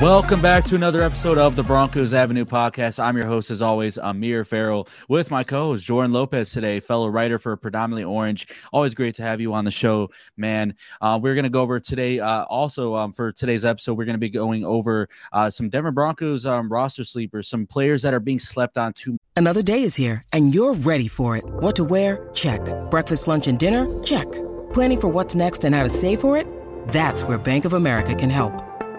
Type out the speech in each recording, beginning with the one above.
Welcome back to another episode of the Broncos Avenue podcast. I'm your host, as always, Amir Farrell, with my co host, Jordan Lopez, today, fellow writer for Predominantly Orange. Always great to have you on the show, man. Uh, we're going to go over today, uh, also um, for today's episode, we're going to be going over uh, some Denver Broncos um, roster sleepers, some players that are being slept on too. Another day is here, and you're ready for it. What to wear? Check. Breakfast, lunch, and dinner? Check. Planning for what's next and how to save for it? That's where Bank of America can help.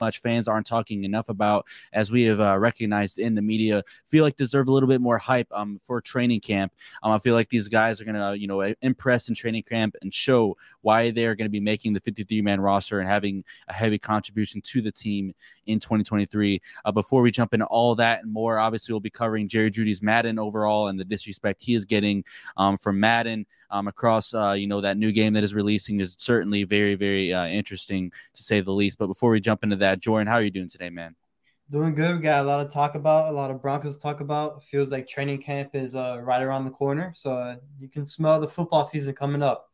much fans aren't talking enough about, as we have uh, recognized in the media, feel like deserve a little bit more hype um, for training camp. Um, I feel like these guys are going to, you know, impress in training camp and show why they're going to be making the 53 man roster and having a heavy contribution to the team in 2023. Uh, before we jump into all that and more, obviously, we'll be covering Jerry Jeudy's Madden overall and the disrespect he is getting um, from Madden um, across, uh, you know, that new game that is releasing is certainly very, very uh, interesting to say the least. But before we jump into that. Jordan, how are you doing today, man? Doing good. We got a lot to talk about, a lot of Broncos to talk about. Feels like training camp is uh, right around the corner, so uh, you can smell the football season coming up.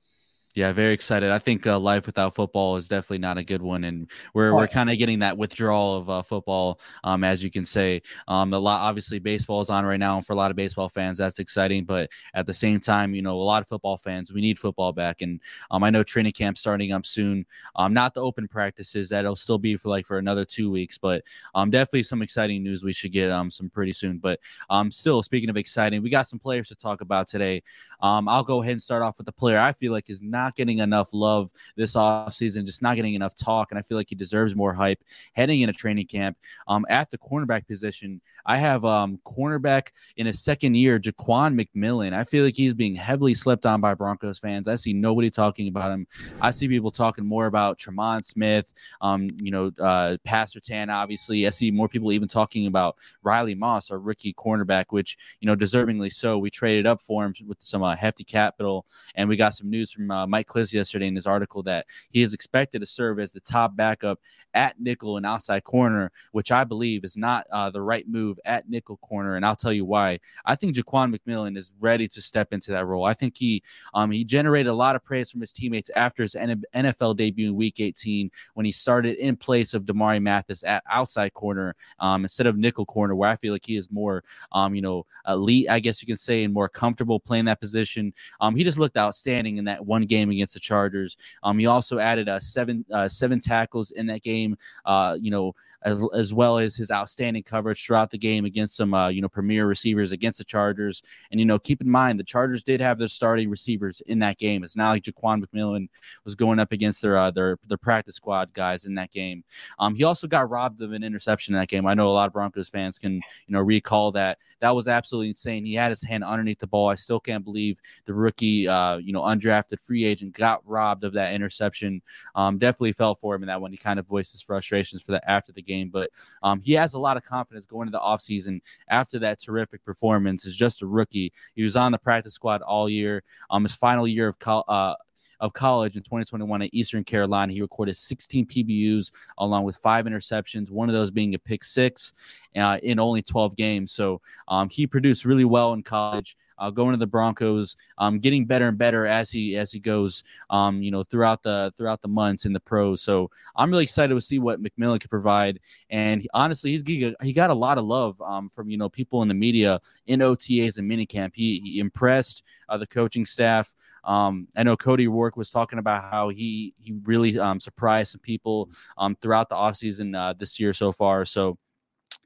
Yeah, very excited. I think uh, life without football is definitely not a good one, and we're we're kind of getting that withdrawal of uh, football, um, as you can say. Um, a lot, obviously, baseball is on right now, and for a lot of baseball fans, that's exciting. But at the same time, you know, a lot of football fans, we need football back, and um, I know training camp starting up soon. Um, not the open practices that'll still be for like for another two weeks, but um, definitely some exciting news we should get um some pretty soon. But um, still, speaking of exciting, we got some players to talk about today. Um, I'll go ahead and start off with the player I feel like is not not getting enough love this offseason, just not getting enough talk. And I feel like he deserves more hype heading into training camp. Um, at the cornerback position, I have um, cornerback in his second year, Ja'Quan McMillian. I feel like he's being heavily slept on by Broncos fans. I see nobody talking about him. I see people talking more about Tremon Smith, um, you know, uh, Pat Surtain, obviously. I see more people even talking about Riley Moss, our rookie cornerback, which, you know, deservingly so. We traded up for him with some uh, hefty capital, and we got some news from uh, Mike Klis yesterday in his article that he is expected to serve as the top backup at nickel and outside corner, which I believe is not uh, the right move at nickel corner. And I'll tell you why. I think Ja'Quan McMillian is ready to step into that role. I think he um, he generated a lot of praise from his teammates after his NFL debut in Week 18 when he started in place of Damari Mathis at outside corner um, instead of nickel corner, where I feel like he is more, um, you know, elite, I guess you can say, and more comfortable playing that position. Um, he just looked outstanding in that one game against the Chargers. Um, he also added uh, seven uh, seven tackles in that game. Uh, you know, as, as well as his outstanding coverage throughout the game against some uh, you know premier receivers against the Chargers. And you know, keep in mind the Chargers did have their starting receivers in that game. It's not like Ja'Quan McMillian was going up against their uh, their their practice squad guys in that game. Um, he also got robbed of an interception in that game. I know a lot of Broncos fans can you know recall that. That was absolutely insane. He had his hand underneath the ball. I still can't believe the rookie, uh, you know, undrafted free agent got robbed of that interception. Um, definitely felt for him in that one. He kind of voiced his frustrations for that after the game. But um, he has a lot of confidence going into the offseason after that terrific performance. Is just a rookie. He was on the practice squad all year. Um, his final year of college. Uh, of college in 2021 at Eastern Carolina. He recorded 16 PBUs along with five interceptions, one of those being a pick six uh, in only 12 games. So um, he produced really well in college. Uh, going to the Broncos, um, getting better and better as he as he goes, um, you know, throughout the throughout the months in the pros. So I'm really excited to see what McMillian can provide. And he, honestly, he's he got a lot of love um, from you know people in the media in OTAs and minicamp. He, he impressed uh, the coaching staff. Um, I know Cody Roark was talking about how he he really um, surprised some people um, throughout the offseason uh, this year so far. So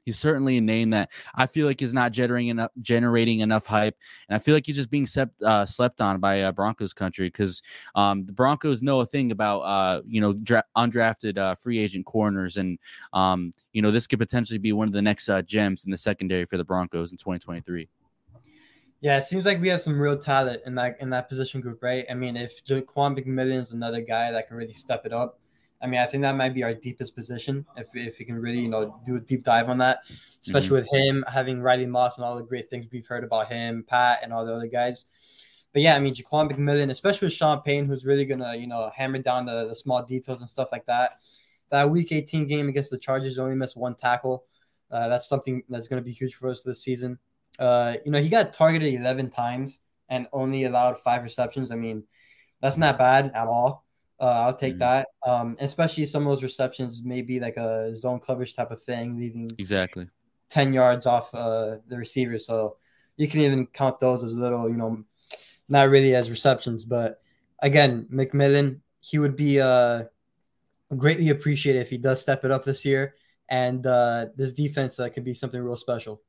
He's certainly a name that I feel like is not generating enough, generating enough hype, and I feel like he's just being slept, uh, slept on by uh, Broncos country because um, the Broncos know a thing about uh, you know dra- undrafted uh, free agent corners, and um, you know this could potentially be one of the next uh, gems in the secondary for the Broncos in 2023. Yeah, it seems like we have some real talent in that in that position group, right? I mean, if Ja'Quan McMillian is another guy that can really step it up, I mean, I think that might be our deepest position if if we can really, you know, do a deep dive on that, especially mm-hmm. with him having Riley Moss and all the great things we've heard about him, Pat, and all the other guys. But yeah, I mean, Ja'Quan McMillian, especially with Sean Payton, who's really gonna, you know, hammer down the, the small details and stuff like that. That Week 18 game against the Chargers only missed one tackle. Uh, that's something that's going to be huge for us this season. Uh, you know, he got targeted 11 times and only allowed five receptions. I mean, that's not bad at all. Uh, I'll take mm-hmm. that. Um, especially some of those receptions may be like a zone coverage type of thing, leaving exactly 10 yards off uh, the receiver. So you can even count those as little, you know, not really as receptions. But again, McMillian, he would be uh, greatly appreciated if he does step it up this year. And uh, this defense uh, could be something real special.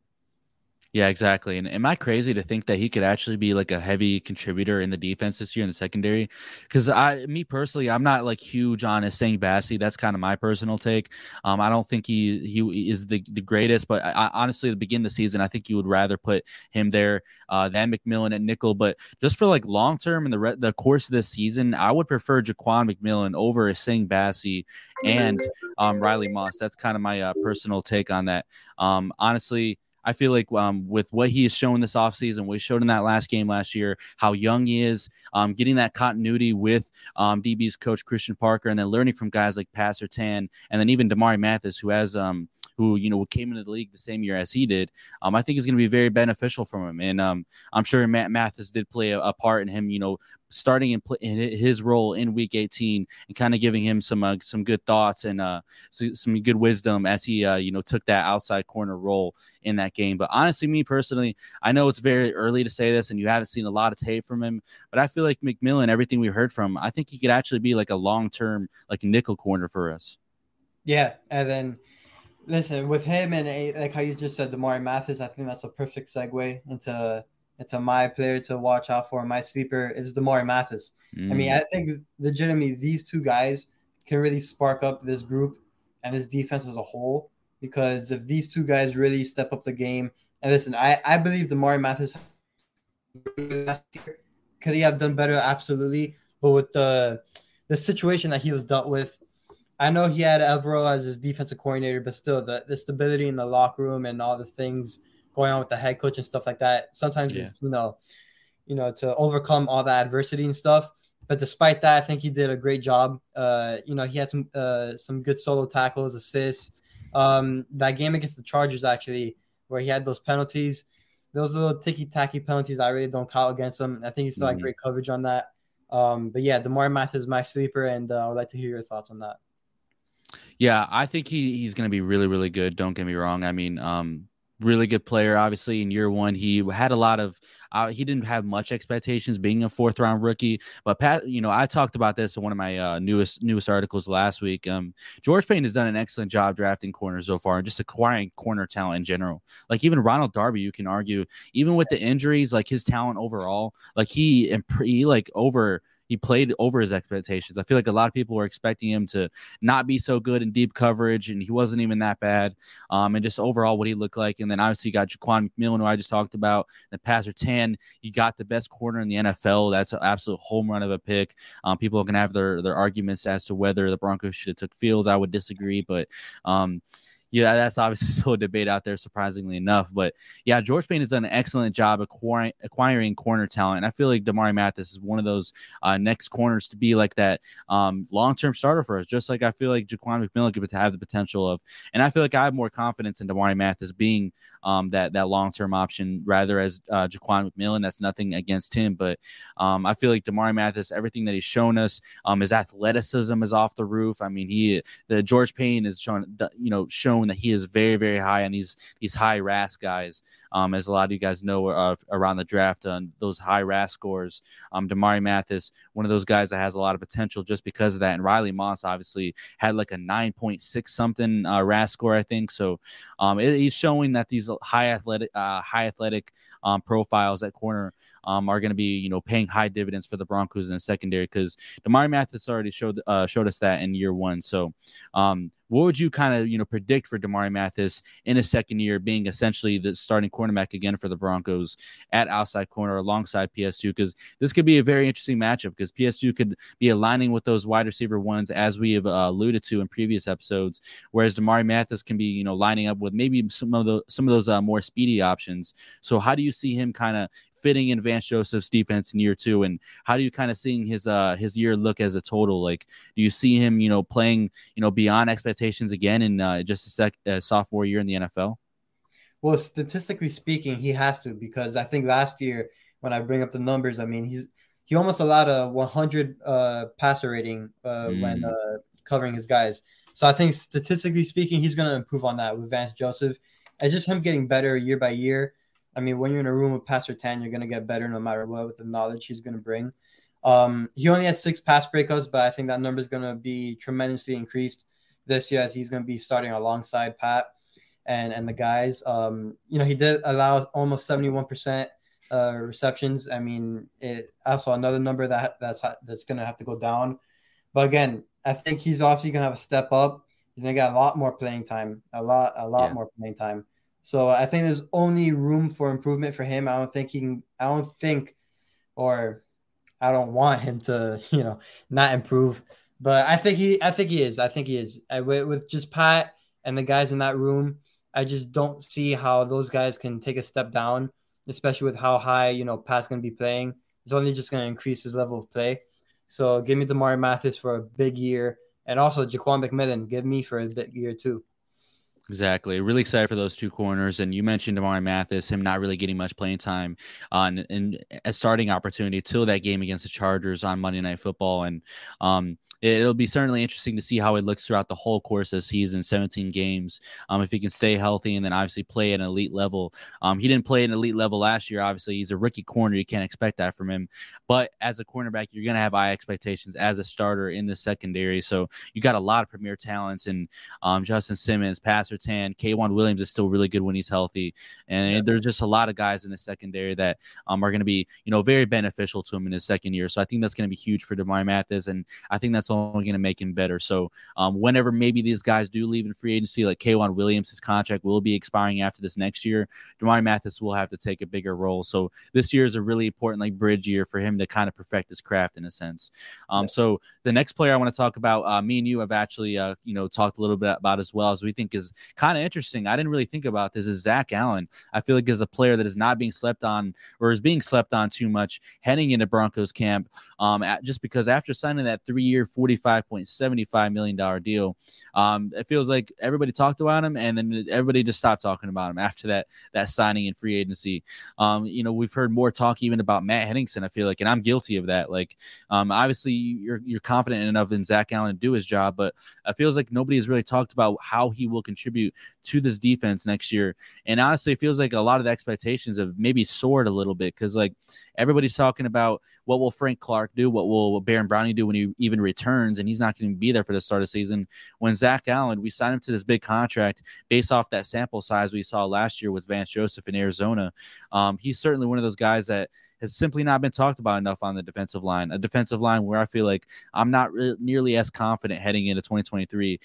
Yeah, exactly. And am I crazy to think that he could actually be like a heavy contributor in the defense this year in the secondary? Because I, me personally, I'm not like huge on Essang Bassey. That's kind of my personal take. Um, I don't think he he is the, the greatest, but I, honestly, at the beginning of the season, I think you would rather put him there uh, than McMillian at nickel. But just for like long term in the re- the course of this season, I would prefer Ja'Quan McMillian over Essang Bassey and um, Riley Moss. That's kind of my uh, personal take on that. Um, honestly I feel like um, with what he has shown this offseason, what he showed in that last game last year, how young he is, um, getting that continuity with um, DB's coach Christian Parker, and then learning from guys like Pat Tan, and then even Damari Mathis, who has um, who you know came into the league the same year as he did. Um, I think is going to be very beneficial from him, and um, I'm sure Matt Mathis did play a, a part in him, you know, starting in, in his role in Week 18 and kind of giving him some uh, some good thoughts and uh, some good wisdom as he uh, you know took that outside corner role in that game. But honestly, me personally, I know it's very early to say this, and you haven't seen a lot of tape from him, but I feel like McMillian, everything we heard from, I think he could actually be like a long term like nickel corner for us. Yeah, and then listen with him and like how you just said, Damari Mathis, I think that's a perfect segue into into my player to watch out for. My sleeper is Damari Mathis. Mm. I mean, mm. I think legitimately these two guys can really spark up this group and this defense as a whole. Because if these two guys really step up the game, and listen, I, I believe Damari Mathis could he have done better? Absolutely. But with the the situation that he was dealt with, I know he had Evero as his defensive coordinator, but still the, the stability in the locker room and all the things – going on with the head coach and stuff like that. Sometimes yeah. it's you know, you know, to overcome all the adversity and stuff. But despite that, I think he did a great job. Uh, you know, he had some uh, some good solo tackles, assists. Um, that game against the Chargers actually, where he had those penalties, those little ticky tacky penalties, I really don't count against him. I think he still mm-hmm. had great coverage on that. Um, but yeah, Damari Mathis is my sleeper, and uh, I would like to hear your thoughts on that. Yeah, I think he he's going to be really really good. Don't get me wrong. I mean, um, really good player. Obviously, in year one, he had a lot of. Uh, he didn't have much expectations being a fourth round rookie, but Pat, you know, I talked about this in one of my uh, newest newest articles last week. Um, George Paton has done an excellent job drafting corners so far, and just acquiring corner talent in general. Like even Ronald Darby, you can argue, even with the injuries, like his talent overall, like he, he like over he played over his expectations. I feel like a lot of people were expecting him to not be so good in deep coverage, and he wasn't even that bad. Um, and just overall what he looked like. And then obviously you got Ja'Quan McMillian, who I just talked about. The Pat Surtain, you got the best corner in the NFL. That's an absolute home run of a pick. Um, people gonna have their their arguments as to whether the Broncos should have took Fields. I would disagree, but um, yeah, that's obviously still a debate out there, surprisingly enough. But yeah, George Paton has done an excellent job acquiring, acquiring corner talent. And I feel like Damari Mathis is one of those uh, next corners to be like that um, long term starter for us, just like I feel like Ja'Quan McMillian could have the potential of. And I feel like I have more confidence in Damari Mathis being um, that that long term option rather as uh, Ja'Quan McMillian. That's nothing against him, but um, I feel like Damari Mathis, everything that he's shown us, um, his athleticism is off the roof. I mean, he the George Paton is shown, you know, shown shown that he is very, very high on these these high RAS guys. Um, as a lot of you guys know uh, around the draft, uh, those high RAS scores. Um, Damari Mathis, one of those guys that has a lot of potential just because of that. And Riley Moss obviously had like a 9.6 something uh, RAS score, I think. So um, it, he's showing that these high athletic, uh, high athletic um, profiles at corner um, are going to be, you know, paying high dividends for the Broncos in the secondary because Damari Mathis already showed uh, showed us that in year one. So, um, what would you kind of you know predict for Damari Mathis in his second year, being essentially the starting cornerback again for the Broncos at outside corner alongside PS2? Because this could be a very interesting matchup because PS2 could be aligning with those wide receiver ones as we have uh, alluded to in previous episodes, whereas Damari Mathis can be you know lining up with maybe some of the some of those uh, more speedy options. So how do you see him kind of fitting in Vance Joseph's defense in year two, and how do you kind of seeing his uh his year look as a total? Like, do you see him you know playing you know beyond expectations again in uh, just a sec uh, sophomore year in the NFL? Well, statistically speaking, he has to because I think last year when I bring up the numbers, I mean he's he almost allowed a 100 uh, passer rating uh, mm. when uh, covering his guys. So I think statistically speaking, he's going to improve on that with Vance Joseph. It's just him getting better year by year. I mean, when you're in a room with Pat Surtain, you're going to get better no matter what with the knowledge he's going to bring. Um, he only has six pass breakups, but I think that number is going to be tremendously increased this year as he's going to be starting alongside Pat and and the guys. Um, you know, he did allow almost 71% uh, receptions. I mean, it also another number that that's that's going to have to go down. But again, I think he's obviously going to have a step up. He's going to get a lot more playing time, a lot a lot yeah. more playing time. So I think there's only room for improvement for him. I don't think he can. I don't think, or I don't want him to, you know, not improve. But I think he. I think he is. I think he is. I, with, just Pat and the guys in that room, I just don't see how those guys can take a step down, especially with how high you know Pat's going to be playing. It's only just going to increase his level of play. So give me Damari Mathis for a big year, and also Ja'Quan McMillian, give me for a big year too. Exactly. Really excited for those two corners. And you mentioned Damari Mathis, him not really getting much playing time on in a starting opportunity till that game against the Chargers on Monday Night Football. And um, it, will be certainly interesting to see how it looks throughout the whole course of the season, 17 games. Um, if he can stay healthy and then obviously play at an elite level. Um, he didn't play at an elite level last year. Obviously, he's a rookie corner. You can't expect that from him. But as a cornerback, you're going to have high expectations as a starter in the secondary. So you got a lot of premier talents and um, Justin Simmons, Pat Surtain. K'Waun Williams is still really good when he's healthy. And yeah. there's just a lot of guys in the secondary that um, are going to be, you know, very beneficial to him in his second year. So I think that's going to be huge for Damari Mathis. And I think that's only going to make him better. So um, whenever maybe these guys do leave in free agency, like K'Waun Williams, his contract will be expiring after this next year. Damari Mathis will have to take a bigger role. So this year is a really important like bridge year for him to kind of perfect his craft in a sense. Um, yeah. So the next player I want to talk about, uh, me and you have actually uh, you know talked a little bit about as well as we think is kind of interesting. I didn't really think about this is Zach Allen. I feel like is a player that is not being slept on or is being slept on too much heading into Broncos camp. Um, at, just because after signing that three year, four $45.75 million deal. Um, it feels like everybody talked about him and then everybody just stopped talking about him after that that signing in free agency. Um, you know, we've heard more talk even about Matt Henningsen, I feel like, and I'm guilty of that. Like, um, obviously you're you're confident enough in Zach Allen to do his job, but it feels like nobody has really talked about how he will contribute to this defense next year. And honestly, it feels like a lot of the expectations have maybe soared a little bit because like everybody's talking about what will Frank Clark do, what will Baron Browning do when he even returns and he's not going to be there for the start of season. When Zach Allen, we signed him to this big contract based off that sample size we saw last year with Vance Joseph in Arizona. Um, he's certainly one of those guys that has simply not been talked about enough on the defensive line. A defensive line where I feel like I'm not nearly as confident heading into 2023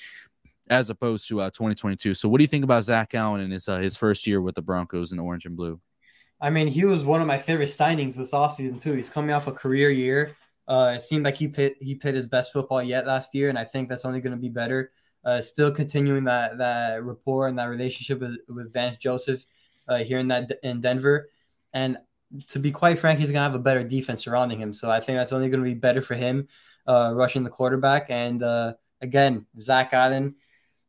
as opposed to uh, 2022. So, what do you think about Zach Allen and his uh, his first year with the Broncos in orange and blue? I mean, he was one of my favorite signings this offseason too. He's coming off a career year. Uh, it seemed like he pit he pit his best football yet last year, and I think that's only going to be better. Uh, still continuing that that rapport and that relationship with, with Vance Joseph uh, here in that in Denver, and to be quite frank, he's going to have a better defense surrounding him. So I think that's only going to be better for him, uh, rushing the quarterback. And uh, again, Zach Allen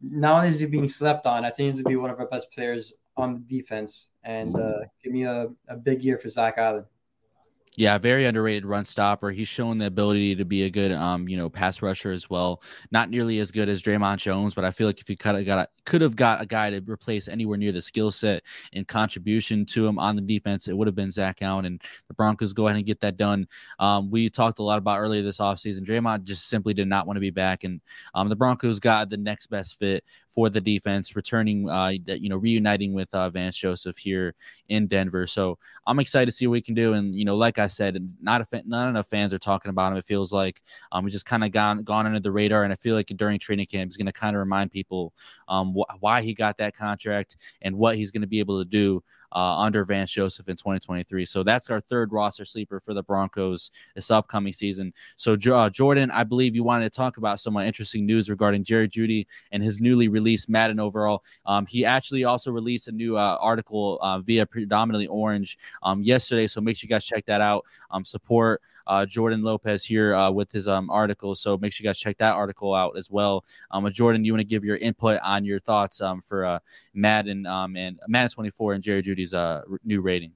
not only is he being slept on, I think he's going to be one of our best players on the defense. And uh, give me a, a big year for Zach Allen. Yeah, very underrated run stopper. He's shown the ability to be a good, um, you know, pass rusher as well. Not nearly as good as Dre'Mont Jones, but I feel like if you could have got a, could have got a guy to replace anywhere near the skill set and contribution to him on the defense, it would have been Zach Allen. And the Broncos go ahead and get that done. Um, we talked a lot about earlier this offseason. Dre'Mont just simply did not want to be back, and um, the Broncos got the next best fit for the defense, returning, uh, you know, reuniting with uh, Vance Joseph here in Denver. So I'm excited to see what we can do. And you know, like I said, not a not enough fans are talking about him. It feels like um, we just kind of gone gone under the radar, and I feel like during training camp, he's going to kind of remind people um, wh- why he got that contract and what he's going to be able to do uh, under Vance Joseph in 2023. So that's our third roster sleeper for the Broncos this upcoming season. So uh, Jordan, I believe you wanted to talk about some uh, interesting news regarding Jerry Jeudy and his newly released Madden overall. Um, he actually also released a new uh, article uh, via predominantly Orange um, yesterday. So make sure you guys check that out. Um, support Jordan Lopez here with his um, article. So make sure you guys check that article out as well. Um, Jordan, you want to give your input on your thoughts um, for Madden and Madden 24 and Jerry Jeudy's uh, new rating?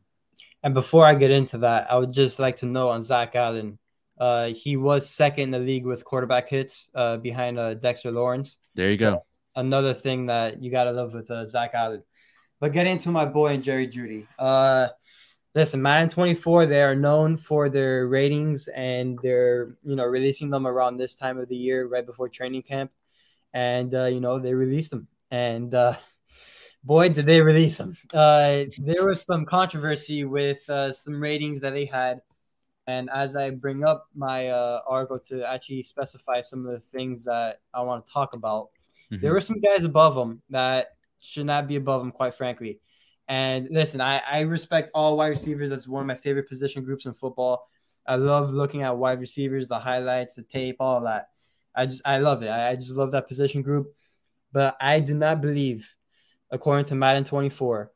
And before I get into that, I would just like to know on Zach Allen. Uh, he was second in the league with quarterback hits uh, behind uh, Dexter Lawrence. There you go. So another thing that you got to love with uh, Zach Allen. But getting to my boy and Jerry Jeudy. Uh, listen, Madden 24, they are known for their ratings and they're, you know, releasing them around this time of the year, right before training camp. And, uh, you know, they released them. And uh, boy, did they release them. Uh, there was some controversy with uh, some ratings that they had. And as I bring up my uh, article to actually specify some of the things that I want to talk about, mm-hmm. there were some guys above them that should not be above them, quite frankly. And listen, I, I respect all wide receivers. That's one of my favorite position groups in football. I love looking at wide receivers, the highlights, the tape, all that. I just I love it. I, I just love that position group. But I do not believe, according to Madden 24,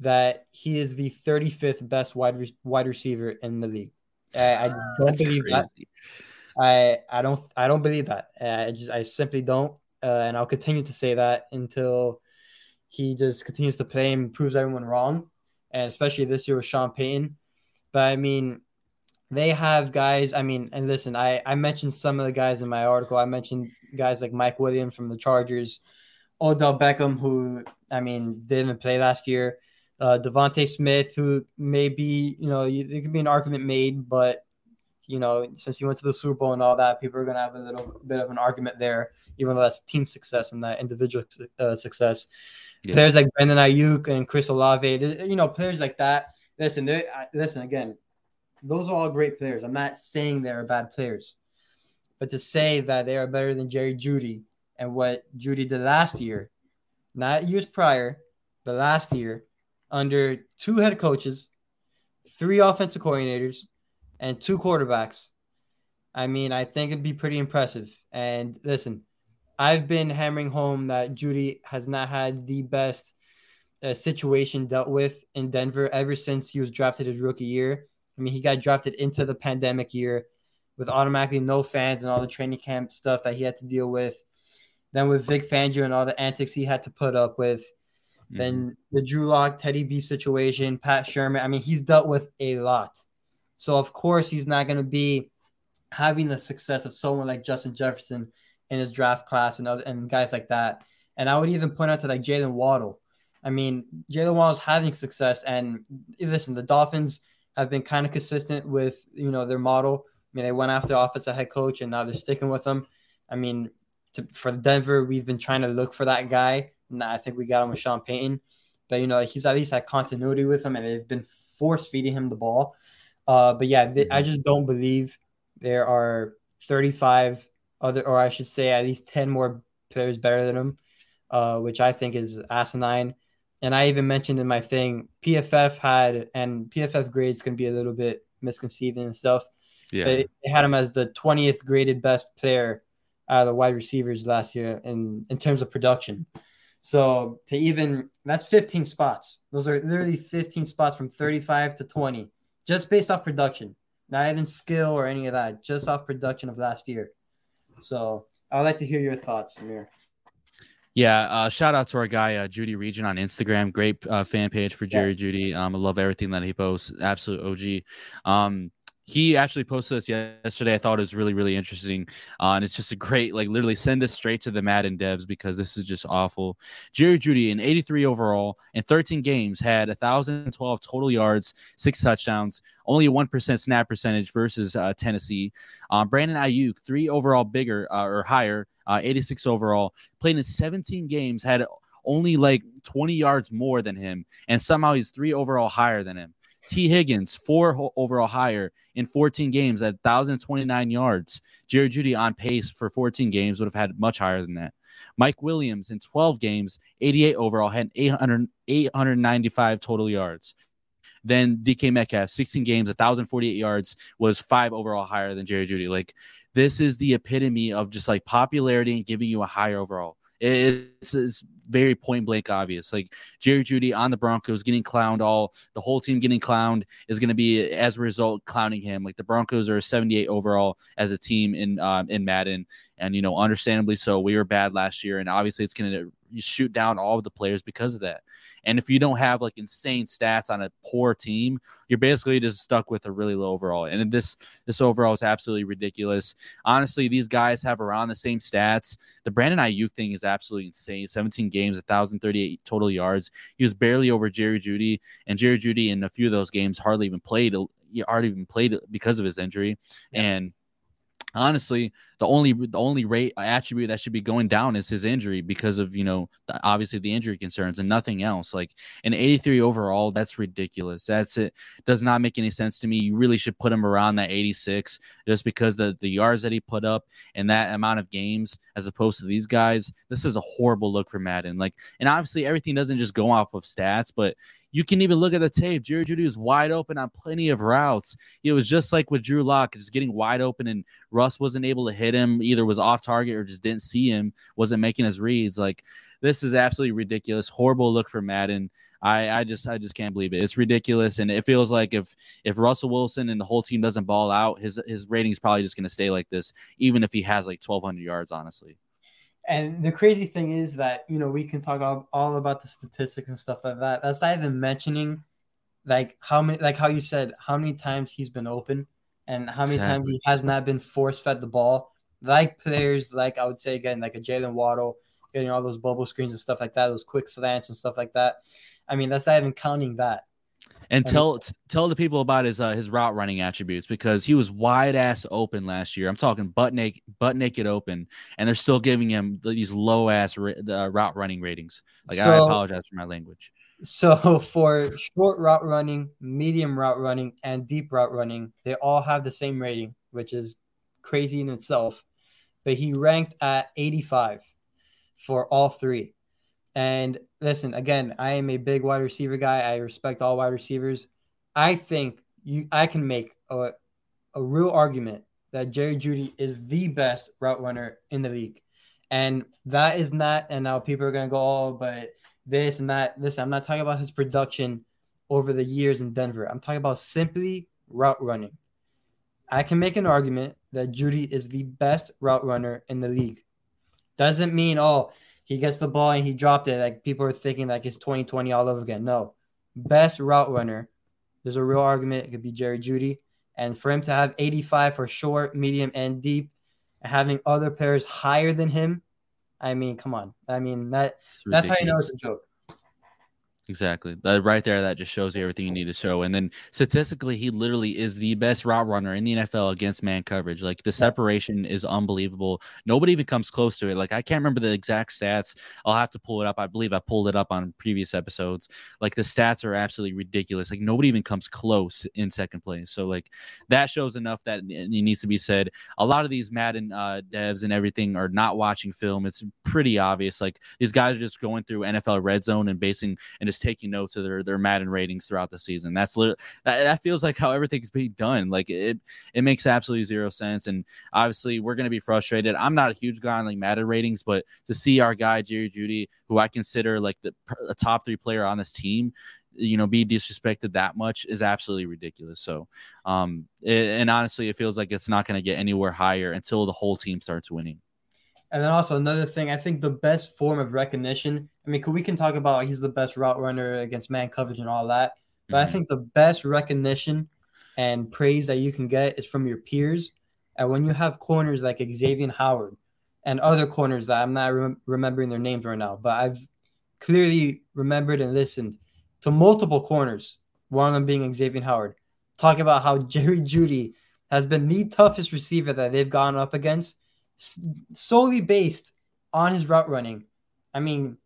that he is the 35th best wide re- wide receiver in the league. I, I don't That's believe crazy. that. I I don't I don't believe that. I just I simply don't, uh, and I'll continue to say that until he just continues to play and proves everyone wrong, and especially this year with Sean Payton. But I mean, they have guys. I mean, and listen, I I mentioned some of the guys in my article. I mentioned guys like Mike Williams from the Chargers, Odell Beckham, who I mean didn't play last year. Uh, DeVonta Smith, who may be, you know, there could be an argument made, but you know, since he went to the Super Bowl and all that, people are going to have a little bit of an argument there, even though that's team success and that individual uh, success. Yeah. Players like Brandon Aiyuk and Chris Olave, you know, players like that. Listen, listen again. Those are all great players. I'm not saying they're bad players, but to say that they are better than Jerry Jeudy and what Jeudy did last year, not years prior, but last year, under two head coaches, three offensive coordinators, and two quarterbacks. I mean, I think it'd be pretty impressive. And listen, I've been hammering home that Jeudy has not had the best uh, situation dealt with in Denver ever since he was drafted his rookie year. I mean, he got drafted into the pandemic year with automatically no fans and all the training camp stuff that he had to deal with. Then with Vic Fangio and all the antics he had to put up with. Mm-hmm. Then the Drew Lock, Teddy B situation, Pat Shurmur. I mean, he's dealt with a lot. So of course he's not going to be having the success of someone like Justin Jefferson in his draft class and other and guys like that. And I would even point out to like Jaylen Waddle. I mean, Jaylen Waddle's having success, and listen, the Dolphins have been kind of consistent with you know their model. I mean, they went after offensive head coach, and now they're sticking with them. I mean, to, for Denver, we've been trying to look for that guy, and I think we got him with Sean Payton. But you know, he's at least had continuity with him, and they've been force feeding him the ball. Uh, but yeah, they, I mm-hmm. just don't believe there are 35 other, or I should say, at least 10 more players better than him, uh, which I think is asinine. And I even mentioned in my thing, PFF had, and PFF grades can be a little bit misconceived and stuff. Yeah. They, they had him as the 20th graded best player out of the wide receivers last year in, in terms of production. So to even, that's 15 spots. Those are literally 15 spots from 35 to 20, just based off production, not even skill or any of that, just off production of last year. So I'd like to hear your thoughts, Amir. Yeah, uh, shout out to our guy uh, Jeudy Region on Instagram. Great uh, fan page for Jerry yes. Jeudy. Um, I love everything that he posts. Absolute OG. Um, he actually posted this yesterday. I thought it was really, really interesting. Uh, and it's just a great, like, literally send this straight to the Madden devs because this is just awful. Jerry Jeudy, in 83 overall in 13 games, had 1,012 total yards, six touchdowns, only a 1% snap percentage versus uh, Tennessee. Um, Brandon Aiyuk, three overall bigger uh, or higher, uh, 86 overall, played in 17 games, had only like 20 yards more than him. And somehow he's three overall higher than him. Tee Higgins, four overall higher in 14 games at 1,029 yards. Jerry Jeudy on pace for 14 games would have had much higher than that. Mike Williams in 12 games, 88 overall, had 800, 895 total yards. Then DK Metcalf, 16 games, 1,048 yards, was five overall higher than Jerry Jeudy. Like, this is the epitome of just like popularity and giving you a higher overall. It's, it's very point blank obvious. Like Jerry Jeudy on the Broncos getting clowned, all the whole team getting clowned is going to be as a result clowning him. Like the Broncos are a 78 overall as a team in um, in Madden, and you know understandably so. We were bad last year, and obviously it's going to shoot down all of the players because of that. And if you don't have like insane stats on a poor team, you're basically just stuck with a really low overall. And this this overall is absolutely ridiculous. Honestly, these guys have around the same stats. The Brandon Aiyuk thing is absolutely insane. 17 games, 1,038 total yards. He was barely over Jerry Jeudy, and Jerry Jeudy in a few of those games hardly even played. He hardly even played because of his injury, yeah. and honestly the only the only rate uh, attribute that should be going down is his injury because of you know the, obviously the injury concerns and nothing else. Like an 83 overall that's ridiculous. That's it. Does not make any sense to me. You really should put him around that 86 just because the the yards that he put up and that amount of games as opposed to these guys this is a horrible look for Madden. Like and obviously everything doesn't just go off of stats but you can even look at the tape. Jerry Jeudy was wide open on plenty of routes. It was just like with Drew Lock, just getting wide open, and Russ wasn't able to hit him. Either was off target or just didn't see him. Wasn't making his reads. Like this is absolutely ridiculous. Horrible look for Madden. I, I just I just can't believe it. It's ridiculous, and it feels like if if Russell Wilson and the whole team doesn't ball out, his his rating's probably just going to stay like this, even if he has like 1,200 yards. Honestly. And the crazy thing is that you know we can talk all, all about the statistics and stuff like that. That's not even mentioning like how many like how you said how many times he's been open and how many exactly. times he has not been force fed the ball. Like players like I would say again like a Jaylen Waddle getting all those bubble screens and stuff like that, those quick slants and stuff like that. I mean that's not even counting that. And tell tell the people about his uh, his route running attributes because he was wide ass open last year. I'm talking butt naked butt naked open, and they're still giving him these low ass ra- uh, route running ratings. Like so, I apologize for my language. So for short route running, medium route running, and deep route running, they all have the same rating, which is crazy in itself. But he ranked at 85 for all three. And listen, again, I am a big wide receiver guy. I respect all wide receivers. I think you I can make a, a real argument that Jerry Jeudy is the best route runner in the league. And that is not, and now people are gonna go, oh, but this and that. Listen, I'm not talking about his production over the years in Denver. I'm talking about simply route running. I can make an argument that Jeudy is the best route runner in the league. Doesn't mean, oh, he gets the ball and he dropped it. Like people are thinking like it's 2020 all over again. No, best route runner. There's a real argument. It could be Jerry Jeudy. And for him to have 85 for short, medium, and deep, having other players higher than him, I mean, come on. I mean that that's how you know it's a joke. Exactly. That right there, that just shows you everything you need to show. And then statistically, he literally is the best route runner in the NFL against man coverage. Like the yes. separation is unbelievable. Nobody even comes close to it. Like I can't remember the exact stats. I'll have to pull it up. I believe I pulled it up on previous episodes. Like the stats are absolutely ridiculous. Like nobody even comes close in second place. So like that shows enough that it needs to be said. A lot of these Madden uh, devs and everything are not watching film. It's pretty obvious. Like these guys are just going through NFL Red Zone and basing and taking notes of their their Madden ratings throughout the season. That's that, that feels like how everything's being done. Like it it makes absolutely zero sense. And obviously we're gonna be frustrated. I'm not a huge guy on like Madden ratings, but to see our guy Jerry Jeudy, who I consider like the a top three player on this team, you know be disrespected that much is absolutely ridiculous so um it, and honestly it feels like it's not going to get anywhere higher until the whole team starts winning And then also another thing, I think the best form of recognition. I mean, we can talk about he's the best route runner against man coverage and all that, but mm-hmm. I think the best recognition and praise that you can get is from your peers. And when you have corners like Xavier Howard and other corners that I'm not rem- remembering their names right now, but I've clearly remembered and listened to multiple corners, one of them being Xavier Howard, talk about how Jerry Jeudy has been the toughest receiver that they've gone up against solely based on his route running. I mean,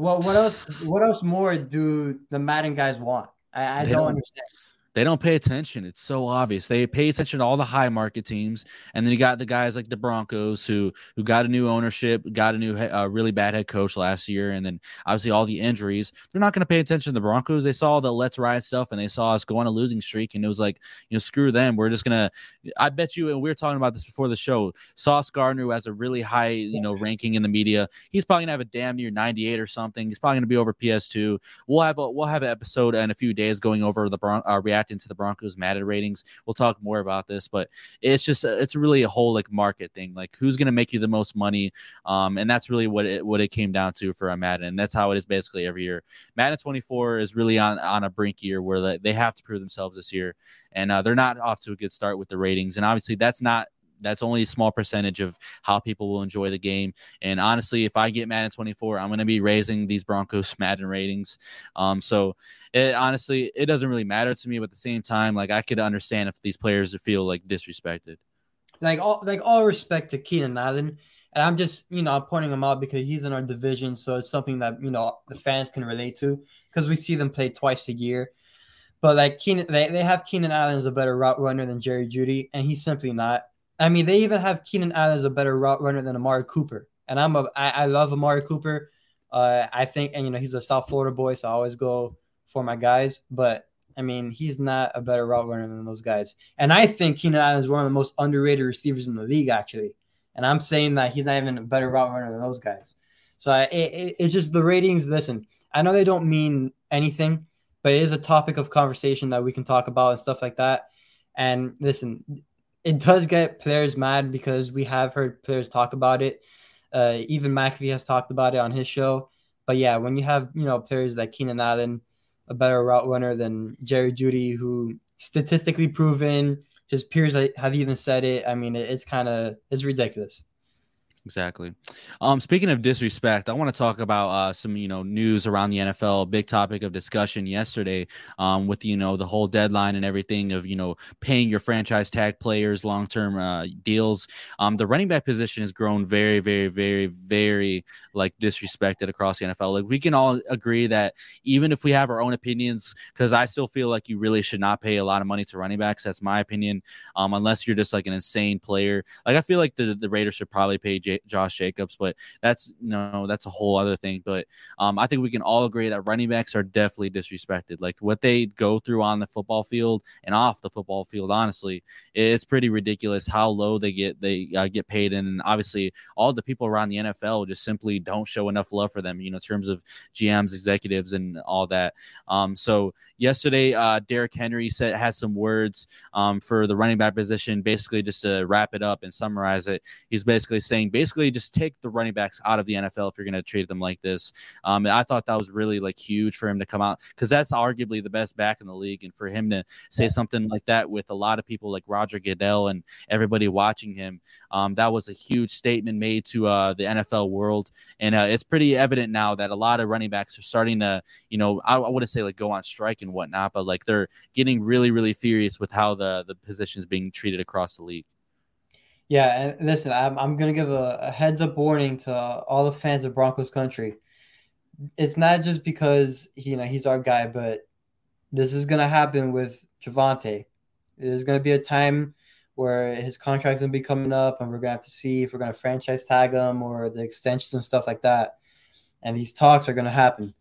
well, what else? What else more do the Madden guys want? I, I don't, don't understand. They don't pay attention. It's so obvious. They pay attention to all the high market teams, and then you got the guys like the Broncos who who got a new ownership, got a new uh, really bad head coach last year, and then obviously all the injuries. They're not going to pay attention to the Broncos. They saw the let's ride stuff, and they saw us go on a losing streak, and it was like, you know, screw them. We're just gonna. I bet you, and we were talking about this before the show. Sauce Gardner, who has a really high, you know, ranking in the media, he's probably gonna have a damn near 98 or something. He's probably gonna be over PS2. We'll have a we'll have an episode in a few days going over the Bron- uh, reacting to the Broncos Madden ratings. We'll talk more about this, but it's just it's really a whole like market thing. Like who's going to make you the most money, um, and that's really what it what it came down to for a Madden. And that's how it is basically every year. Madden 24 is really on on a brink year where they have to prove themselves this year, and uh, they're not off to a good start with the ratings. And obviously, that's not that's only a small percentage of how people will enjoy the game. And honestly, if I get Madden 24, I'm going to be raising these Broncos Madden ratings. Um, so it honestly, it doesn't really matter to me, but at the same time, like I could understand if these players feel like disrespected. Like all, like all respect to Keenan Allen. And I'm just, you know, I'm pointing him out because he's in our division. So it's something that, you know, the fans can relate to because we see them play twice a year. But like Keenan, they, they have Keenan Allen as a better route runner than Jerry Jeudy, and he's simply not. I mean, they even have Keenan Allen as a better route runner than Amari Cooper, and I'm a I, I love Amari Cooper. Uh, I think, and you know, he's a South Florida boy, so I always go for my guys. But I mean, he's not a better route runner than those guys. And I think Keenan Allen is one of the most underrated receivers in the league, actually. And I'm saying that he's not even a better route runner than those guys. So it, it, it's just the ratings. Listen, I know they don't mean anything, but it is a topic of conversation that we can talk about and stuff like that. And listen, it does get players mad because we have heard players talk about it. Uh, even McAfee has talked about it on his show. But yeah, when you have you know players like Keenan Allen, a better route runner than Jerry Jeudy, who statistically proven, his peers have even said it. I mean, it's kind of it's ridiculous. Exactly. Um, speaking of disrespect, I want to talk about uh, some you know news around the NFL. Big topic of discussion yesterday, um, with you know the whole deadline and everything of you know paying your franchise tag players long term uh, deals. Um, the running back position has grown very, very, very, very like disrespected across the NFL. Like we can all agree that even if we have our own opinions, because I still feel like you really should not pay a lot of money to running backs. That's my opinion. Um, unless you're just like an insane player. Like I feel like the the Raiders should probably pay. J- Josh Jacobs, but that's no, that's a whole other thing. But um, I think we can all agree that running backs are definitely disrespected. Like what they go through on the football field and off the football field, honestly, it's pretty ridiculous how low they get they uh, get paid, and obviously all the people around the NFL just simply don't show enough love for them. You know, in terms of GMs, executives, and all that. Um, so yesterday, uh, Derrick Henry said has some words um, for the running back position. Basically, just to wrap it up and summarize it, he's basically saying basically just take the running backs out of the NFL if you're going to treat them like this. Um, I thought that was really like huge for him to come out because that's arguably the best back in the league, and for him to say something like that with a lot of people like Roger Goodell and everybody watching him, um, that was a huge statement made to uh, the NFL world, and uh, it's pretty evident now that a lot of running backs are starting to, you know, I, I wouldn't say like go on strike and whatnot, but like they're getting really, really furious with how the the position is being treated across the league. Yeah, and listen, I'm, I'm to give a, a, heads up warning to all the fans of Broncos country. It's not just because you know he's our guy, but this is to happen with Javonte. There's to be a time where his contract's to be coming up, and we're to have to see if we're to franchise tag him or the extensions and stuff like that. And these talks are to happen.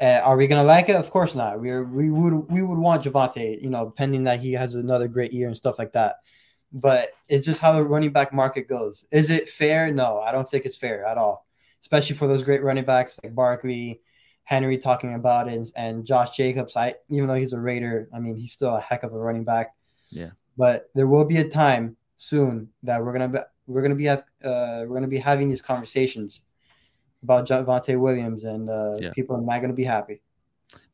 Uh, are we to like it? Of course not. We we would we would want Javonte, you know, pending that he has another great year and stuff like that but it's just how the running back market goes. Is it fair? No, I don't think it's fair at all, especially for those great running backs like Barkley, Henry talking about it, and, Josh Jacobs. I even though he's a Raider, I mean he's still a heck of a running back. Yeah. But there will be a time soon that we're gonna be we're gonna be have, uh, we're gonna be having these conversations about Javonte Williams, and uh, yeah. people are not gonna be happy.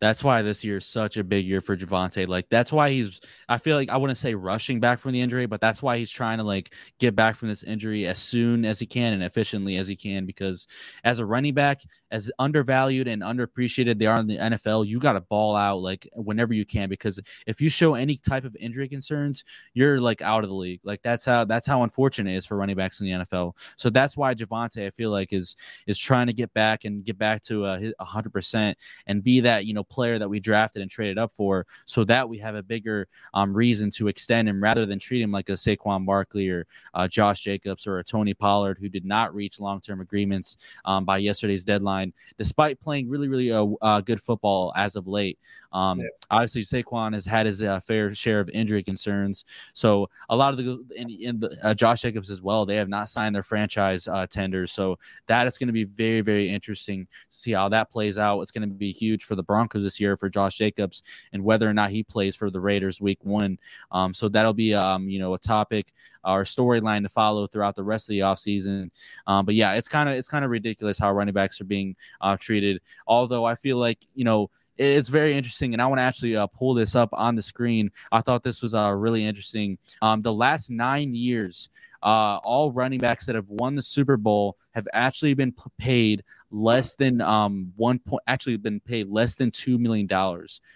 That's why this year is such a big year for Javonte. Like that's why he's I feel like I wouldn't say rushing back from the injury, but that's why he's trying to like get back from this injury as soon as he can and efficiently as he can because as a running back, as undervalued and underappreciated they are in the NFL, you got to ball out like whenever you can because if you show any type of injury concerns, you're like out of the league. Like that's how that's how unfortunate it is for running backs in the NFL. So that's why Javonte I feel like is is trying to get back and get back to uh, a hundred percent and be that you know player that we drafted and traded up for so that we have a bigger um, reason to extend him rather than treat him like a Saquon Barkley or uh, Josh Jacobs or a Tony Pollard who did not reach long term agreements um, by yesterday's deadline, despite playing really, really uh, uh, good football as of late. Um, yeah. Obviously, Saquon has had his uh, fair share of injury concerns. So a lot of the, in, in the uh, Josh Jacobs as well, they have not signed their franchise uh, tenders. So that is going to be very, very interesting to see how that plays out. It's going to be huge for the Broncos This year for Josh Jacobs and whether or not he plays for the Raiders week one. Um, so that'll be, um, you know, a topic or storyline to follow throughout the rest of the offseason. Um, but yeah, it's kind of it's kind of ridiculous how running backs are being uh, treated. Although I feel like you know it's very interesting and i want to actually uh, pull this up on the screen i thought this was uh, really interesting um, the last nine years uh, all running backs that have won the Super Bowl have actually been paid less than um, one point, actually been paid less than $2 million.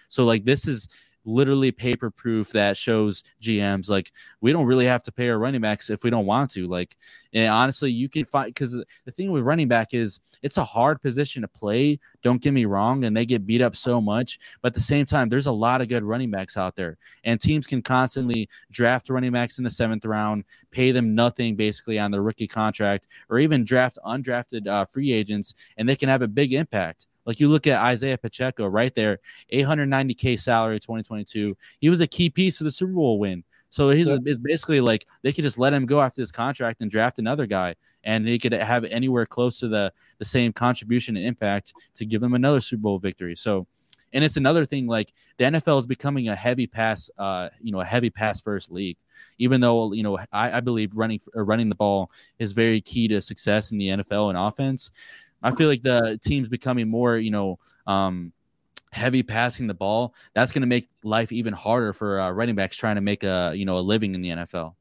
So, like, this is literally paper proof that shows GMs like we don't really have to pay our running backs if we don't want to. Like, and honestly, you can find because the thing with running back is it's a hard position to play. Don't get me wrong, and they get beat up so much. But at the same time, there's a lot of good running backs out there, and teams can constantly draft running backs in the seventh round, pay them nothing basically on their rookie contract, or even draft undrafted uh, free agents, and they can have a big impact. Like you look at Isaiah Pacheco right there, 890k salary 2022. He was a key piece of the Super Bowl win. So he's yeah. it's basically like they could just let him go after this contract and draft another guy, and he could have anywhere close to the the same contribution and impact to give them another Super Bowl victory. So, and it's another thing like the NFL is becoming a heavy pass, uh, you know, a heavy pass first league. Even though you know I, I believe running running the ball is very key to success in the NFL and offense. I feel like the team's becoming more, you know, um, heavy passing the ball. That's going to make life even harder for uh, running backs trying to make a, you know, a living in the NFL.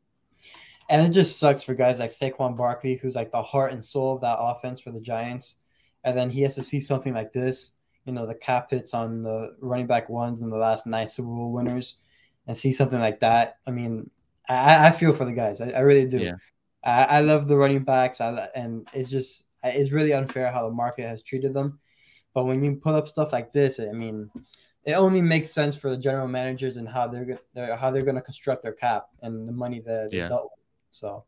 And it just sucks for guys like Saquon Barkley, who's like the heart and soul of that offense for the Giants. And then he has to see something like this, you know, the cap hits on the running back ones and the last nine Super Bowl winners, and see something like that. I mean, I, I feel for the guys. I, I really do. Yeah. I, I love the running backs. I, and it's just it's really unfair how the market has treated them. But when you put up stuff like this, I mean, it only makes sense for the general managers and how they're, they're how they're going to construct their cap and the money that yeah. dealt with. So.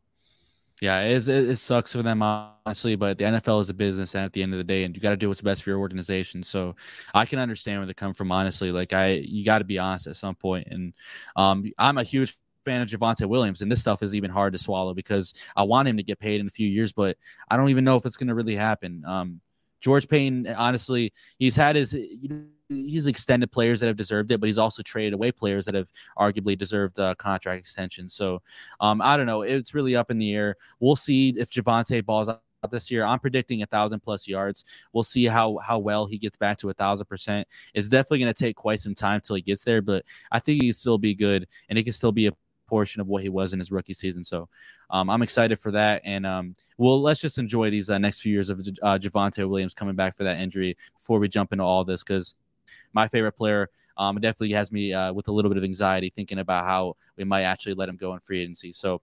Yeah, it, it, sucks for them honestly, but the NFL is a business, and at the end of the day, and you got to do what's best for your organization. So I can understand where they come from. Honestly, like I, you got to be honest at some point, and um, I'm a huge fan of Javonte Williams, and this stuff is even hard to swallow because I want him to get paid in a few years, but I don't even know if it's going to really happen. Um, George Paton, honestly, he's had his he's extended players that have deserved it, but he's also traded away players that have arguably deserved uh, contract extensions. So um, I don't know. It's really up in the air. We'll see if Javonte balls out this year. I'm predicting a thousand plus yards. We'll see how how well he gets back to a thousand percent. It's definitely going to take quite some time till he gets there, but I think he can still be good and he can still be a portion of what he was in his rookie season. So um, I'm excited for that. And um, well, let's just enjoy these uh, next few years of uh, Javonte Williams coming back for that injury before we jump into all this because my favorite player. Um, it definitely has me uh, with a little bit of anxiety thinking about how we might actually let him go in free agency. So,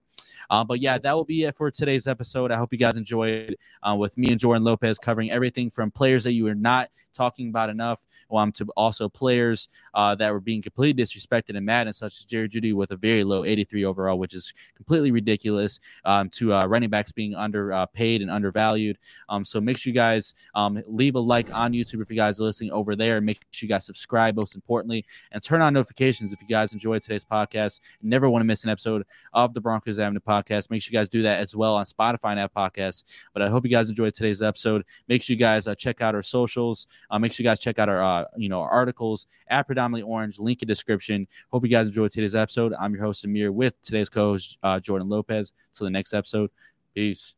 uh, but yeah, that will be it for today's episode. I hope you guys enjoyed uh, with me and Jordan Lopez covering everything from players that you are not talking about enough, um, to also players uh, that were being completely disrespected in Madden, such as Jerry Jeudy with a very low 83 overall, which is completely ridiculous. Um, to uh, running backs being underpaid uh, and undervalued. Um, so make sure you guys um, leave a like on YouTube if you guys are listening over there. Make sure you guys subscribe. Most important importantly, and turn on notifications if you guys enjoyed today's podcast and never want to miss an episode of the Broncos Avenue podcast. Make sure you guys do that as well on Spotify and App Podcasts. But I hope you guys enjoyed today's episode. Make sure you guys uh, check out our socials. Uh, make sure you guys check out our uh, you know our articles at Predominantly Orange. Link in description. Hope you guys enjoyed today's episode. I'm your host Amir with today's co-host uh, Jordan Lopez. Till the next episode. Peace.